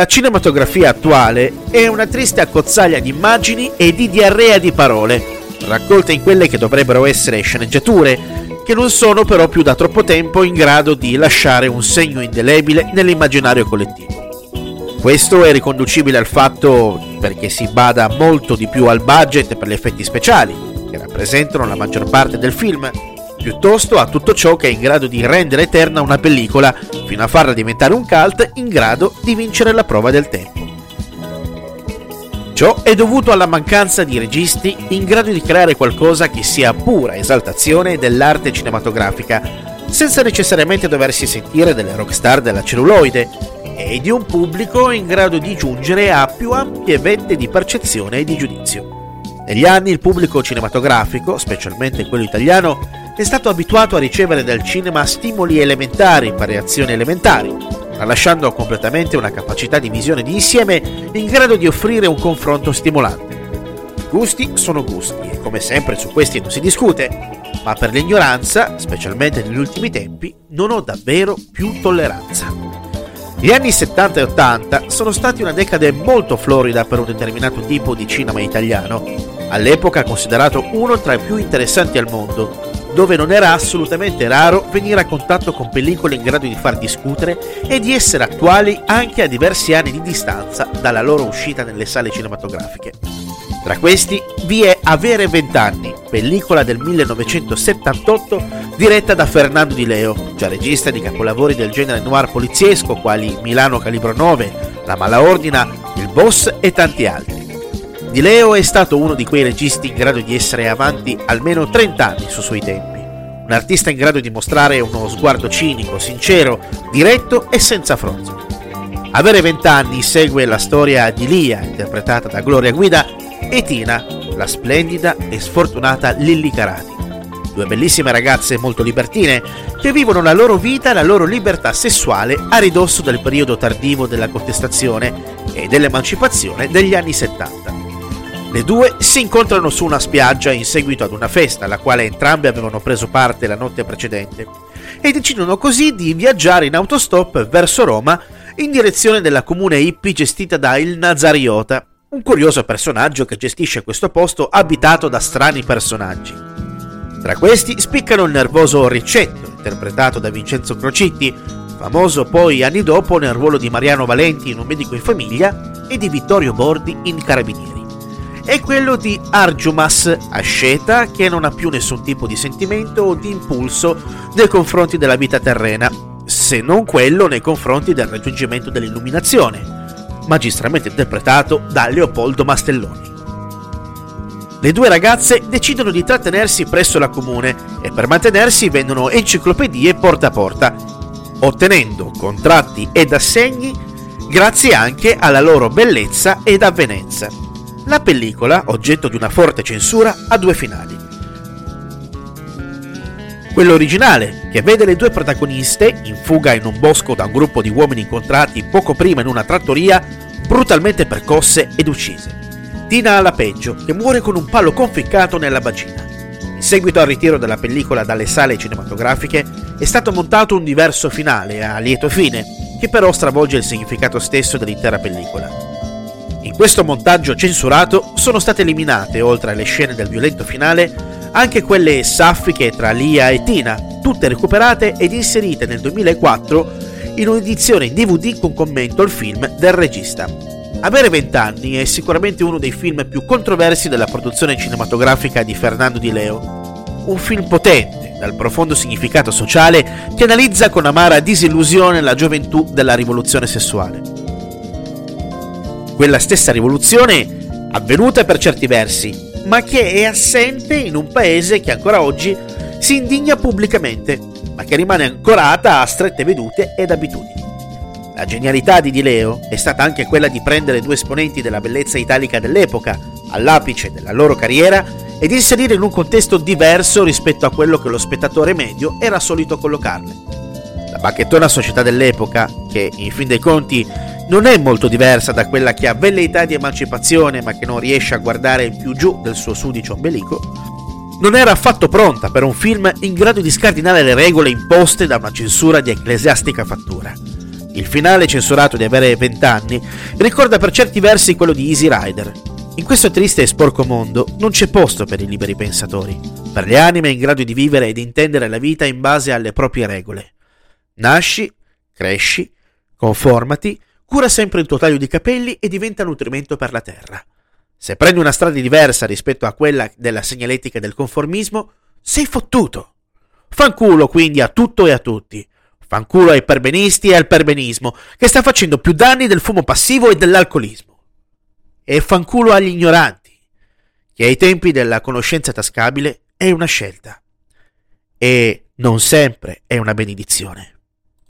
La cinematografia attuale è una triste accozzaglia di immagini e di diarrea di parole, raccolte in quelle che dovrebbero essere sceneggiature, che non sono però più da troppo tempo in grado di lasciare un segno indelebile nell'immaginario collettivo. Questo è riconducibile al fatto perché si bada molto di più al budget per gli effetti speciali, che rappresentano la maggior parte del film, piuttosto a tutto ciò che è in grado di rendere eterna una pellicola fino a farla diventare un cult in grado di vincere la prova del tempo. Ciò è dovuto alla mancanza di registi in grado di creare qualcosa che sia pura esaltazione dell'arte cinematografica, senza necessariamente doversi sentire delle rockstar della celluloide, e di un pubblico in grado di giungere a più ampie vette di percezione e di giudizio. Negli anni il pubblico cinematografico, specialmente quello italiano, è stato abituato a ricevere dal cinema stimoli elementari per reazioni elementari, tralasciando completamente una capacità di visione di insieme in grado di offrire un confronto stimolante. Gusti sono gusti e come sempre su questi non si discute, ma per l'ignoranza, specialmente negli ultimi tempi, non ho davvero più tolleranza. Gli anni 70 e 80 sono stati una decade molto florida per un determinato tipo di cinema italiano, all'epoca considerato uno tra i più interessanti al mondo, dove non era assolutamente raro venire a contatto con pellicole in grado di far discutere e di essere attuali anche a diversi anni di distanza dalla loro uscita nelle sale cinematografiche. Tra questi vi è Avere vent'anni, pellicola del 1978 diretta da Fernando Di Leo, già regista di capolavori del genere noir poliziesco quali Milano Calibro 9, La Mala Ordina, Il Boss e tanti altri. Di Leo è stato uno di quei registi in grado di essere avanti almeno 30 anni su suoi tempi. Un artista in grado di mostrare uno sguardo cinico, sincero, diretto e senza fronzo. Avere 20 anni segue la storia di Lia, interpretata da Gloria Guida, e Tina, la splendida e sfortunata Lilly Carati. Due bellissime ragazze molto libertine che vivono la loro vita e la loro libertà sessuale a ridosso del periodo tardivo della contestazione e dell'emancipazione degli anni 70. Le due si incontrano su una spiaggia in seguito ad una festa alla quale entrambe avevano preso parte la notte precedente e decidono così di viaggiare in autostop verso Roma in direzione della comune hippie gestita da Il Nazariota, un curioso personaggio che gestisce questo posto abitato da strani personaggi. Tra questi spiccano il nervoso Riccetto, interpretato da Vincenzo Crocitti, famoso poi anni dopo nel ruolo di Mariano Valenti in Un medico in famiglia e di Vittorio Bordi in Carabinieri è quello di Arjumas Asceta che non ha più nessun tipo di sentimento o di impulso nei confronti della vita terrena, se non quello nei confronti del raggiungimento dell'illuminazione, magistralmente interpretato da Leopoldo Mastelloni. Le due ragazze decidono di trattenersi presso la comune e per mantenersi vendono enciclopedie porta a porta, ottenendo contratti ed assegni grazie anche alla loro bellezza ed avvenenza. La pellicola, oggetto di una forte censura, ha due finali. Quello originale, che vede le due protagoniste, in fuga in un bosco da un gruppo di uomini incontrati poco prima in una trattoria, brutalmente percosse ed uccise. Tina alla peggio, che muore con un palo conficcato nella bacina. In seguito al ritiro della pellicola dalle sale cinematografiche, è stato montato un diverso finale a lieto fine, che però stravolge il significato stesso dell'intera pellicola. In questo montaggio censurato sono state eliminate, oltre alle scene del violento finale, anche quelle saffiche tra Lia e Tina, tutte recuperate ed inserite nel 2004 in un'edizione in DVD con commento al film del regista. Avere vent'anni è sicuramente uno dei film più controversi della produzione cinematografica di Fernando Di Leo. Un film potente, dal profondo significato sociale, che analizza con amara disillusione la gioventù della rivoluzione sessuale quella stessa rivoluzione avvenuta per certi versi, ma che è assente in un paese che ancora oggi si indigna pubblicamente, ma che rimane ancorata a strette vedute ed abitudini. La genialità di Di Leo è stata anche quella di prendere due esponenti della bellezza italica dell'epoca, all'apice della loro carriera, ed inserire in un contesto diverso rispetto a quello che lo spettatore medio era solito collocarle. La bacchettona società dell'epoca, che in fin dei conti non è molto diversa da quella che ha velleità di emancipazione ma che non riesce a guardare più giù del suo sudicio ombelico, non era affatto pronta per un film in grado di scardinare le regole imposte da una censura di ecclesiastica fattura. Il finale, censurato di avere 20 anni, ricorda per certi versi quello di Easy Rider. In questo triste e sporco mondo non c'è posto per i liberi pensatori, per le anime in grado di vivere ed intendere la vita in base alle proprie regole. Nasci, cresci, conformati, cura sempre il tuo taglio di capelli e diventa nutrimento per la terra. Se prendi una strada diversa rispetto a quella della segnaletica del conformismo, sei fottuto. Fanculo quindi a tutto e a tutti. Fanculo ai perbenisti e al perbenismo, che sta facendo più danni del fumo passivo e dell'alcolismo. E fanculo agli ignoranti, che ai tempi della conoscenza tascabile è una scelta. E non sempre è una benedizione.